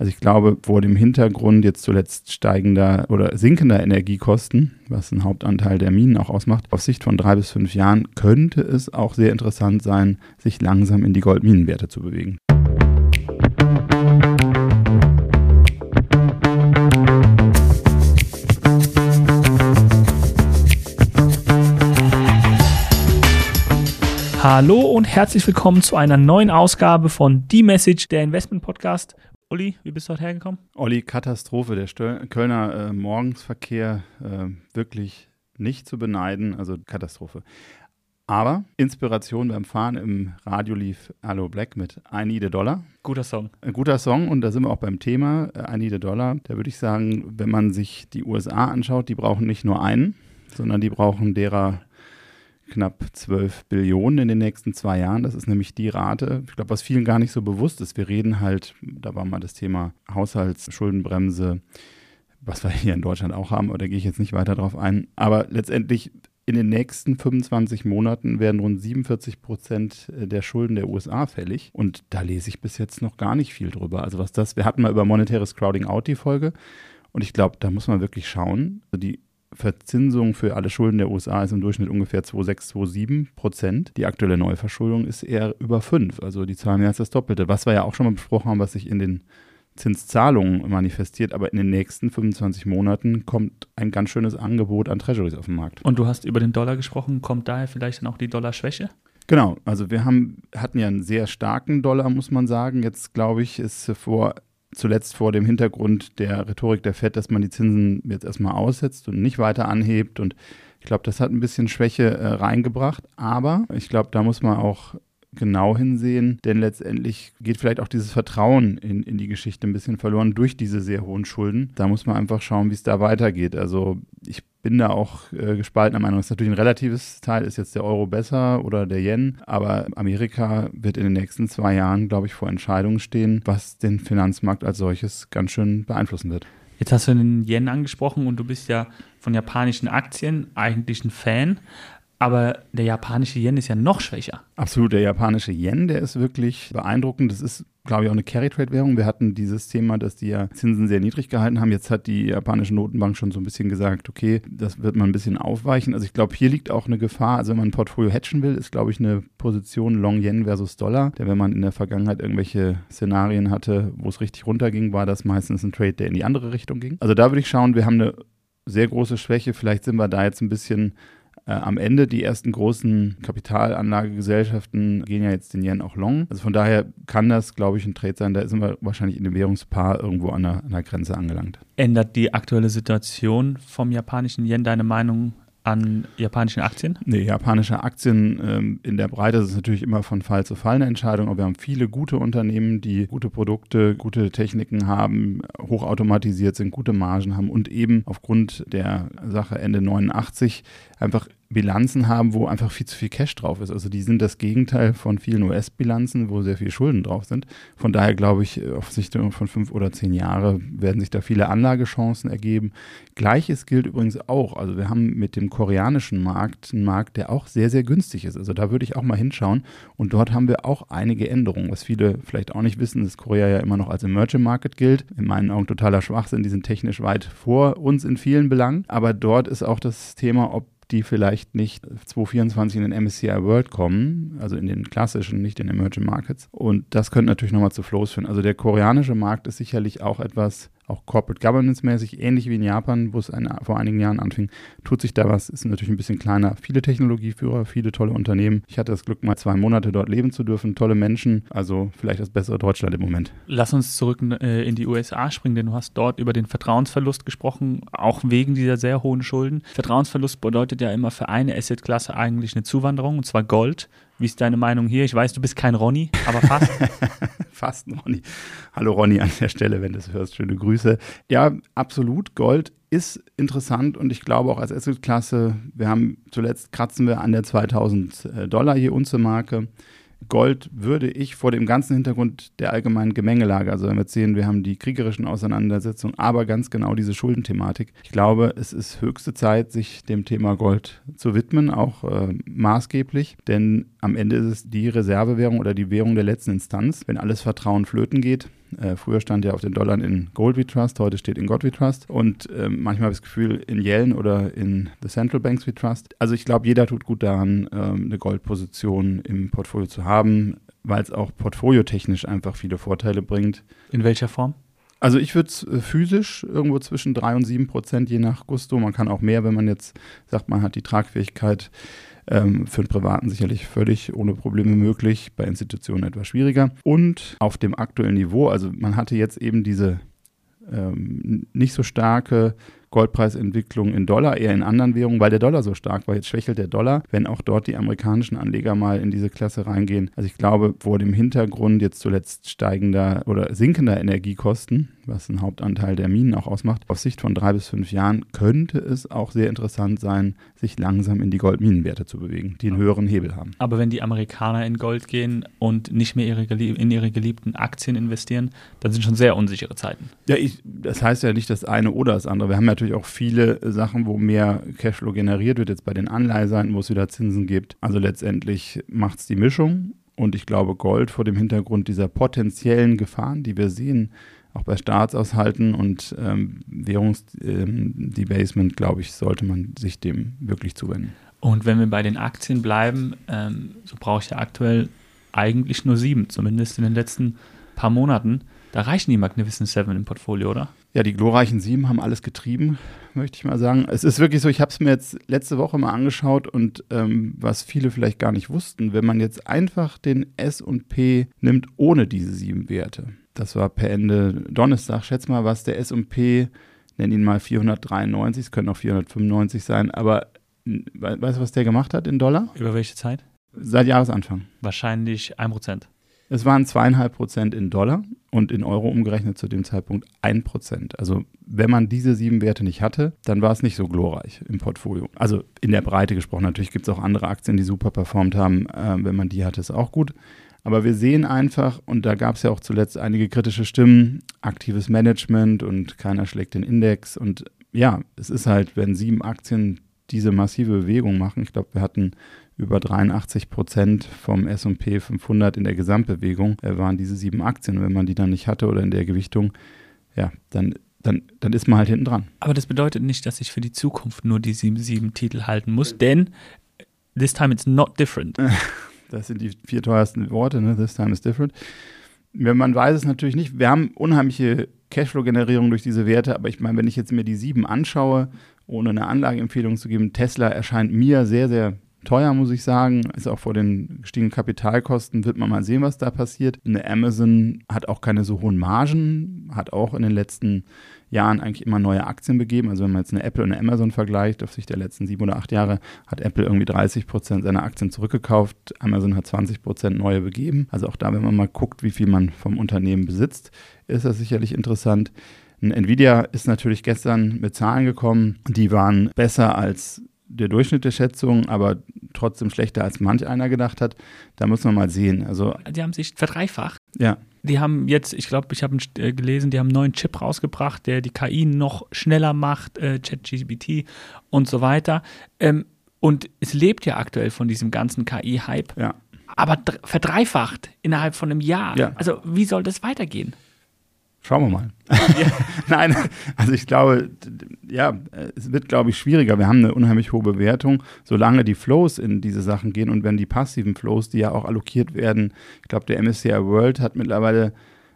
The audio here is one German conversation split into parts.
Also ich glaube, vor dem Hintergrund jetzt zuletzt steigender oder sinkender Energiekosten, was ein Hauptanteil der Minen auch ausmacht, auf Sicht von drei bis fünf Jahren könnte es auch sehr interessant sein, sich langsam in die Goldminenwerte zu bewegen. Hallo und herzlich willkommen zu einer neuen Ausgabe von Die Message, der Investment Podcast. Uli, wie bist du heute hergekommen? Olli, Katastrophe. Der Stö Kölner äh, Morgensverkehr äh, wirklich nicht zu beneiden, also Katastrophe. Aber Inspiration beim Fahren im Radio lief Allo Black mit I Need a Dollar. Guter Song. Ein guter Song und da sind wir auch beim Thema I Need a Dollar. Da würde ich sagen, wenn man sich die USA anschaut, die brauchen nicht nur einen, sondern die brauchen derer knapp 12 Billionen in den nächsten zwei Jahren. Das ist nämlich die Rate, ich glaube, was vielen gar nicht so bewusst ist. Wir reden halt, da war mal das Thema Haushaltsschuldenbremse, was wir hier in Deutschland auch haben, aber da gehe ich jetzt nicht weiter drauf ein. Aber letztendlich in den nächsten 25 Monaten werden rund 47 Prozent der Schulden der USA fällig. Und da lese ich bis jetzt noch gar nicht viel drüber. Also was das, wir hatten mal über monetäres Crowding Out die Folge. Und ich glaube, da muss man wirklich schauen. Die Verzinsung für alle Schulden der USA ist im Durchschnitt ungefähr 2,6, 2,7 Prozent. Die aktuelle Neuverschuldung ist eher über 5, also die zahlen mehr als das Doppelte. Was wir ja auch schon mal besprochen haben, was sich in den Zinszahlungen manifestiert, aber in den nächsten 25 Monaten kommt ein ganz schönes Angebot an Treasuries auf den Markt. Und du hast über den Dollar gesprochen, kommt daher vielleicht dann auch die Dollarschwäche? Genau, also wir haben, hatten ja einen sehr starken Dollar, muss man sagen. Jetzt glaube ich, ist vor zuletzt vor dem Hintergrund der Rhetorik der FED, dass man die Zinsen jetzt erstmal aussetzt und nicht weiter anhebt. Und ich glaube, das hat ein bisschen Schwäche äh, reingebracht. Aber ich glaube, da muss man auch genau hinsehen, denn letztendlich geht vielleicht auch dieses Vertrauen in, in die Geschichte ein bisschen verloren durch diese sehr hohen Schulden. Da muss man einfach schauen, wie es da weitergeht. Also ich bin da auch äh, gespaltener Meinung. Das ist natürlich ein relatives Teil. Ist jetzt der Euro besser oder der Yen? Aber Amerika wird in den nächsten zwei Jahren, glaube ich, vor Entscheidungen stehen, was den Finanzmarkt als solches ganz schön beeinflussen wird. Jetzt hast du den Yen angesprochen und du bist ja von japanischen Aktien eigentlich ein Fan. Aber der japanische Yen ist ja noch schwächer. Absolut, der japanische Yen, der ist wirklich beeindruckend. Das ist, glaube ich, auch eine Carry-Trade-Währung. Wir hatten dieses Thema, dass die ja Zinsen sehr niedrig gehalten haben. Jetzt hat die japanische Notenbank schon so ein bisschen gesagt, okay, das wird man ein bisschen aufweichen. Also ich glaube, hier liegt auch eine Gefahr. Also wenn man ein Portfolio hatchen will, ist, glaube ich, eine Position Long Yen versus Dollar. Denn wenn man in der Vergangenheit irgendwelche Szenarien hatte, wo es richtig runterging, war das meistens ein Trade, der in die andere Richtung ging. Also da würde ich schauen, wir haben eine sehr große Schwäche. Vielleicht sind wir da jetzt ein bisschen äh, am Ende die ersten großen Kapitalanlagegesellschaften gehen ja jetzt den Yen auch long. Also von daher kann das, glaube ich, ein Trade sein. Da sind wir wahrscheinlich in dem Währungspaar irgendwo an der, an der Grenze angelangt. Ändert die aktuelle Situation vom japanischen Yen deine Meinung an japanischen Aktien? Nee, japanische Aktien ähm, in der Breite ist natürlich immer von Fall zu Fall eine Entscheidung, aber wir haben viele gute Unternehmen, die gute Produkte, gute Techniken haben, hochautomatisiert sind, gute Margen haben und eben aufgrund der Sache Ende 89 einfach Bilanzen haben, wo einfach viel zu viel Cash drauf ist. Also die sind das Gegenteil von vielen US-Bilanzen, wo sehr viel Schulden drauf sind. Von daher glaube ich, auf Sicht von fünf oder zehn Jahre werden sich da viele Anlagechancen ergeben. Gleiches gilt übrigens auch. Also wir haben mit dem koreanischen Markt einen Markt, der auch sehr, sehr günstig ist. Also da würde ich auch mal hinschauen. Und dort haben wir auch einige Änderungen. Was viele vielleicht auch nicht wissen, dass Korea ja immer noch als Emerging Market gilt. In meinen Augen totaler Schwachsinn. Die sind technisch weit vor uns in vielen Belangen. Aber dort ist auch das Thema, ob die vielleicht nicht 2024 in den MSCI World kommen, also in den klassischen, nicht in Emerging Markets. Und das könnte natürlich nochmal zu Flows führen. Also der koreanische Markt ist sicherlich auch etwas, auch Corporate Governance-mäßig, ähnlich wie in Japan, wo es eine, vor einigen Jahren anfing, tut sich da was, ist natürlich ein bisschen kleiner. Viele Technologieführer, viele tolle Unternehmen. Ich hatte das Glück, mal zwei Monate dort leben zu dürfen, tolle Menschen, also vielleicht das bessere Deutschland im Moment. Lass uns zurück äh, in die USA springen, denn du hast dort über den Vertrauensverlust gesprochen, auch wegen dieser sehr hohen Schulden. Vertrauensverlust bedeutet ja immer für eine Assetklasse eigentlich eine Zuwanderung, und zwar Gold. Wie ist deine Meinung hier? Ich weiß, du bist kein Ronny, aber fast. fast Ronny. Hallo Ronny an der Stelle, wenn du es hörst. Schöne Grüße. Ja, absolut. Gold ist interessant und ich glaube auch als Assetklasse, wir haben zuletzt kratzen wir an der 2000 äh, Dollar je Unze Marke. Gold würde ich vor dem ganzen Hintergrund der allgemeinen Gemengelage, also wenn wir sehen, wir haben die kriegerischen Auseinandersetzungen, aber ganz genau diese Schuldenthematik. Ich glaube, es ist höchste Zeit, sich dem Thema Gold zu widmen, auch äh, maßgeblich, denn am Ende ist es die Reservewährung oder die Währung der letzten Instanz. Wenn alles Vertrauen flöten geht, Äh, früher stand ja auf den Dollar in Gold We Trust, heute steht in God We Trust. Und äh, manchmal habe ich das Gefühl, in Yellen oder in The Central Banks We Trust. Also ich glaube, jeder tut gut daran, ähm, eine Goldposition im Portfolio zu haben, weil es auch portfoliotechnisch einfach viele Vorteile bringt. In welcher Form? Also ich würde es äh, physisch irgendwo zwischen 3 und 7 Prozent je nach Gusto. Man kann auch mehr, wenn man jetzt sagt, man hat die Tragfähigkeit ähm, für den Privaten sicherlich völlig ohne Probleme möglich, bei Institutionen etwas schwieriger. Und auf dem aktuellen Niveau, also man hatte jetzt eben diese ähm, nicht so starke Goldpreisentwicklung in Dollar, eher in anderen Währungen, weil der Dollar so stark war. Jetzt schwächelt der Dollar, wenn auch dort die amerikanischen Anleger mal in diese Klasse reingehen. Also ich glaube, vor dem Hintergrund jetzt zuletzt steigender oder sinkender Energiekosten, was ein Hauptanteil der Minen auch ausmacht, auf Sicht von drei bis fünf Jahren könnte es auch sehr interessant sein, sich langsam in die Goldminenwerte zu bewegen, die einen höheren Hebel haben. Aber wenn die Amerikaner in Gold gehen und nicht mehr ihre in ihre geliebten Aktien investieren, dann sind schon sehr unsichere Zeiten. Ja, ich, das heißt ja nicht das eine oder das andere. Wir haben natürlich auch viele Sachen, wo mehr Cashflow generiert wird, jetzt bei den Anleiheseiten, wo es wieder Zinsen gibt. Also letztendlich macht es die Mischung. Und ich glaube, Gold vor dem Hintergrund dieser potenziellen Gefahren, die wir sehen, auch bei Staatsaushalten und ähm, Währungsdebasement, ähm, glaube ich, sollte man sich dem wirklich zuwenden. Und wenn wir bei den Aktien bleiben, ähm, so brauche ich ja aktuell eigentlich nur sieben, zumindest in den letzten paar Monaten. Da reichen die Magnificent Seven im Portfolio, oder? Ja, die glorreichen Sieben haben alles getrieben, möchte ich mal sagen. Es ist wirklich so, ich habe es mir jetzt letzte Woche mal angeschaut und ähm, was viele vielleicht gar nicht wussten, wenn man jetzt einfach den S&P nimmt ohne diese sieben Werte, das war per Ende Donnerstag. Schätz mal, was der S&P, nenn ihn mal 493, es können auch 495 sein, aber weißt du, was der gemacht hat in Dollar? Über welche Zeit? Seit Jahresanfang. Wahrscheinlich 1%. Es waren zweieinhalb Prozent in Dollar und in Euro umgerechnet zu dem Zeitpunkt ein Prozent. Also wenn man diese sieben Werte nicht hatte, dann war es nicht so glorreich im Portfolio. Also in der Breite gesprochen. Natürlich gibt es auch andere Aktien, die super performt haben. Äh, wenn man die hatte, ist auch gut. Aber wir sehen einfach, und da gab es ja auch zuletzt einige kritische Stimmen, aktives Management und keiner schlägt den Index. Und ja, es ist halt, wenn sieben Aktien diese massive Bewegung machen, ich glaube, wir hatten über 83 Prozent vom S&P 500 in der Gesamtbewegung, äh, waren diese sieben Aktien. Und wenn man die dann nicht hatte oder in der Gewichtung, ja, dann dann, dann ist man halt hinten dran. Aber das bedeutet nicht, dass ich für die Zukunft nur die sieben, sieben Titel halten muss, denn this time it's not different. Das sind die vier teuersten Worte, ne? This time is different. Man weiß es natürlich nicht. Wir haben unheimliche Cashflow-Generierung durch diese Werte, aber ich meine, wenn ich jetzt mir die sieben anschaue, ohne eine Anlageempfehlung zu geben, Tesla erscheint mir sehr, sehr teuer, muss ich sagen. Ist auch vor den gestiegenen Kapitalkosten, wird man mal sehen, was da passiert. Eine Amazon hat auch keine so hohen Margen, hat auch in den letzten Jahren eigentlich immer neue Aktien begeben. Also wenn man jetzt eine Apple und eine Amazon vergleicht, auf Sicht der letzten sieben oder acht Jahre hat Apple irgendwie 30 Prozent seiner Aktien zurückgekauft, Amazon hat 20 Prozent neue begeben. Also auch da, wenn man mal guckt, wie viel man vom Unternehmen besitzt, ist das sicherlich interessant. Nvidia ist natürlich gestern mit Zahlen gekommen, die waren besser als der Durchschnitt der Schätzungen, aber trotzdem schlechter als manch einer gedacht hat. Da muss man mal sehen. Also, die haben sich verdreifacht. Ja. Die haben jetzt, ich glaube, ich habe äh, gelesen, die haben einen neuen Chip rausgebracht, der die KI noch schneller macht, äh, ChatGPT und so weiter. Ähm, und es lebt ja aktuell von diesem ganzen KI-Hype. Ja. Aber verdreifacht innerhalb von einem Jahr. Ja. Also, wie soll das weitergehen? Schauen wir mal. Nein, also ich glaube, ja, es wird, glaube ich, schwieriger. Wir haben eine unheimlich hohe Bewertung, solange die Flows in diese Sachen gehen und wenn die passiven Flows, die ja auch allokiert werden, ich glaube, der MSCI World hat mittlerweile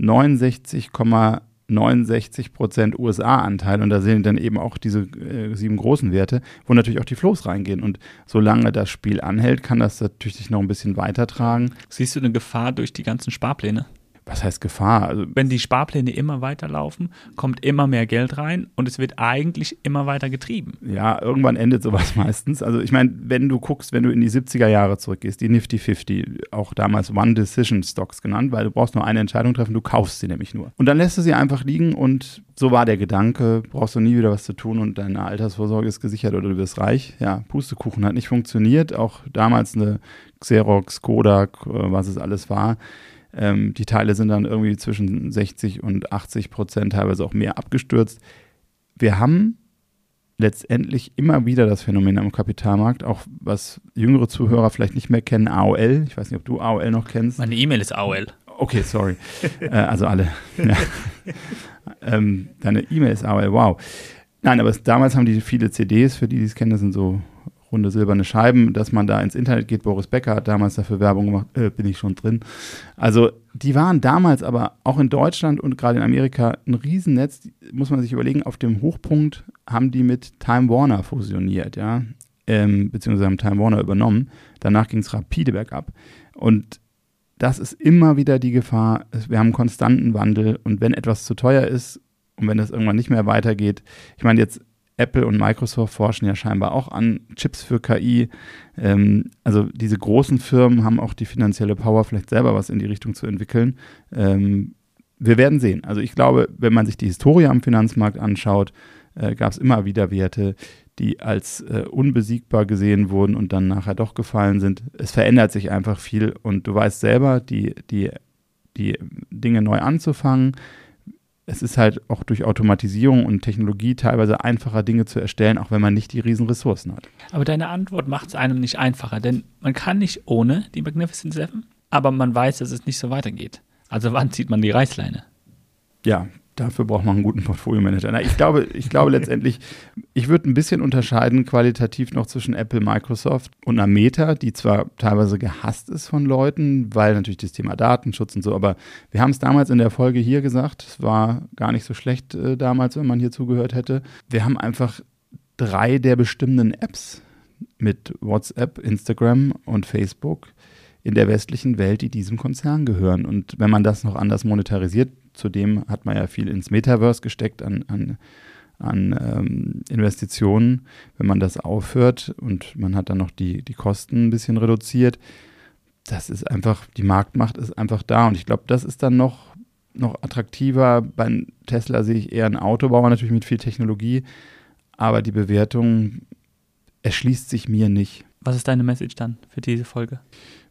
69,69 Prozent USA-Anteil und da sind dann eben auch diese äh, sieben großen Werte, wo natürlich auch die Flows reingehen. Und solange das Spiel anhält, kann das natürlich sich noch ein bisschen weitertragen. Siehst du eine Gefahr durch die ganzen Sparpläne? Was heißt Gefahr? Also, Wenn die Sparpläne immer weiterlaufen, kommt immer mehr Geld rein und es wird eigentlich immer weiter getrieben. Ja, irgendwann endet sowas meistens. Also ich meine, wenn du guckst, wenn du in die 70er Jahre zurückgehst, die Nifty 50, auch damals One-Decision-Stocks genannt, weil du brauchst nur eine Entscheidung treffen, du kaufst sie nämlich nur. Und dann lässt du sie einfach liegen und so war der Gedanke, brauchst du nie wieder was zu tun und deine Altersvorsorge ist gesichert oder du wirst reich. Ja, Pustekuchen hat nicht funktioniert. Auch damals eine Xerox, Kodak, äh, was es alles war ähm, die Teile sind dann irgendwie zwischen 60 und 80 Prozent, teilweise auch mehr abgestürzt. Wir haben letztendlich immer wieder das Phänomen am Kapitalmarkt, auch was jüngere Zuhörer vielleicht nicht mehr kennen, AOL. Ich weiß nicht, ob du AOL noch kennst. Meine E-Mail ist AOL. Okay, sorry. äh, also alle. Ja. ähm, deine E-Mail ist AOL, wow. Nein, aber es, damals haben die viele CDs, für die, die es kennen, das sind so runde silberne Scheiben, dass man da ins Internet geht. Boris Becker hat damals dafür Werbung gemacht, äh, bin ich schon drin. Also die waren damals aber auch in Deutschland und gerade in Amerika ein Riesennetz, muss man sich überlegen, auf dem Hochpunkt haben die mit Time Warner fusioniert, ja, ähm, beziehungsweise haben Time Warner übernommen. Danach ging es rapide bergab. Und das ist immer wieder die Gefahr. Wir haben einen konstanten Wandel und wenn etwas zu teuer ist und wenn es irgendwann nicht mehr weitergeht, ich meine jetzt Apple und Microsoft forschen ja scheinbar auch an Chips für KI. Ähm, also diese großen Firmen haben auch die finanzielle Power, vielleicht selber was in die Richtung zu entwickeln. Ähm, wir werden sehen. Also ich glaube, wenn man sich die Historie am Finanzmarkt anschaut, äh, gab es immer wieder Werte, die als äh, unbesiegbar gesehen wurden und dann nachher doch gefallen sind. Es verändert sich einfach viel und du weißt selber, die, die, die Dinge neu anzufangen, es ist halt auch durch Automatisierung und Technologie teilweise einfacher, Dinge zu erstellen, auch wenn man nicht die riesen Ressourcen hat. Aber deine Antwort macht es einem nicht einfacher, denn man kann nicht ohne die Magnificent Seven, aber man weiß, dass es nicht so weitergeht. Also wann zieht man die Reißleine? Ja, Dafür braucht man einen guten Portfolio-Manager. Na, ich glaube, ich glaube letztendlich, ich würde ein bisschen unterscheiden qualitativ noch zwischen Apple, Microsoft und einer Meta, die zwar teilweise gehasst ist von Leuten, weil natürlich das Thema Datenschutz und so, aber wir haben es damals in der Folge hier gesagt, es war gar nicht so schlecht äh, damals, wenn man hier zugehört hätte. Wir haben einfach drei der bestimmenden Apps mit WhatsApp, Instagram und Facebook in der westlichen Welt, die diesem Konzern gehören. Und wenn man das noch anders monetarisiert, Zudem hat man ja viel ins Metaverse gesteckt an, an, an ähm, Investitionen. Wenn man das aufhört und man hat dann noch die, die Kosten ein bisschen reduziert, das ist einfach, die Marktmacht ist einfach da. Und ich glaube, das ist dann noch, noch attraktiver. Bei Tesla sehe ich eher einen Autobauer natürlich mit viel Technologie, aber die Bewertung erschließt sich mir nicht. Was ist deine Message dann für diese Folge?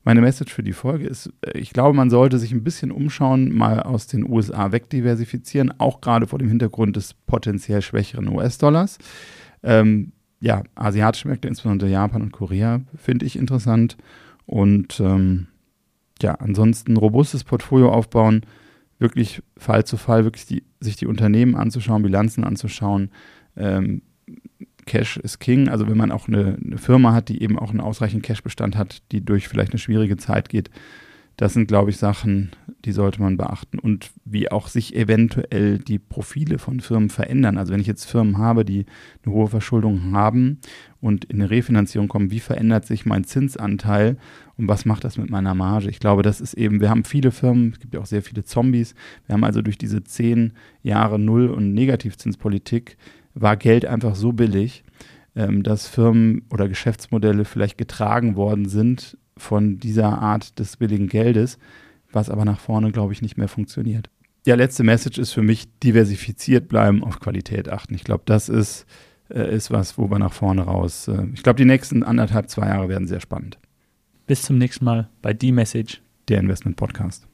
Meine Message für die Folge ist, äh, ich glaube, man sollte sich ein bisschen umschauen, mal aus den USA wegdiversifizieren, auch gerade vor dem Hintergrund des potenziell schwächeren US-Dollars. Ähm, ja, asiatische Märkte, insbesondere Japan und Korea, finde ich interessant. Und ähm, ja, ansonsten robustes Portfolio aufbauen, wirklich Fall zu Fall, wirklich die, sich die Unternehmen anzuschauen, Bilanzen anzuschauen, ähm, Cash ist King. Also wenn man auch eine, eine Firma hat, die eben auch einen ausreichenden Cashbestand hat, die durch vielleicht eine schwierige Zeit geht, das sind, glaube ich, Sachen, die sollte man beachten. Und wie auch sich eventuell die Profile von Firmen verändern. Also wenn ich jetzt Firmen habe, die eine hohe Verschuldung haben und in eine Refinanzierung kommen, wie verändert sich mein Zinsanteil und was macht das mit meiner Marge? Ich glaube, das ist eben, wir haben viele Firmen, es gibt ja auch sehr viele Zombies. Wir haben also durch diese zehn Jahre Null- und Negativzinspolitik war Geld einfach so billig, ähm, dass Firmen oder Geschäftsmodelle vielleicht getragen worden sind von dieser Art des billigen Geldes, was aber nach vorne, glaube ich, nicht mehr funktioniert. Ja, letzte Message ist für mich diversifiziert bleiben, auf Qualität achten. Ich glaube, das ist, äh, ist was, wo wir nach vorne raus. Äh, ich glaube, die nächsten anderthalb, zwei Jahre werden sehr spannend. Bis zum nächsten Mal bei Die Message, der Investment Podcast.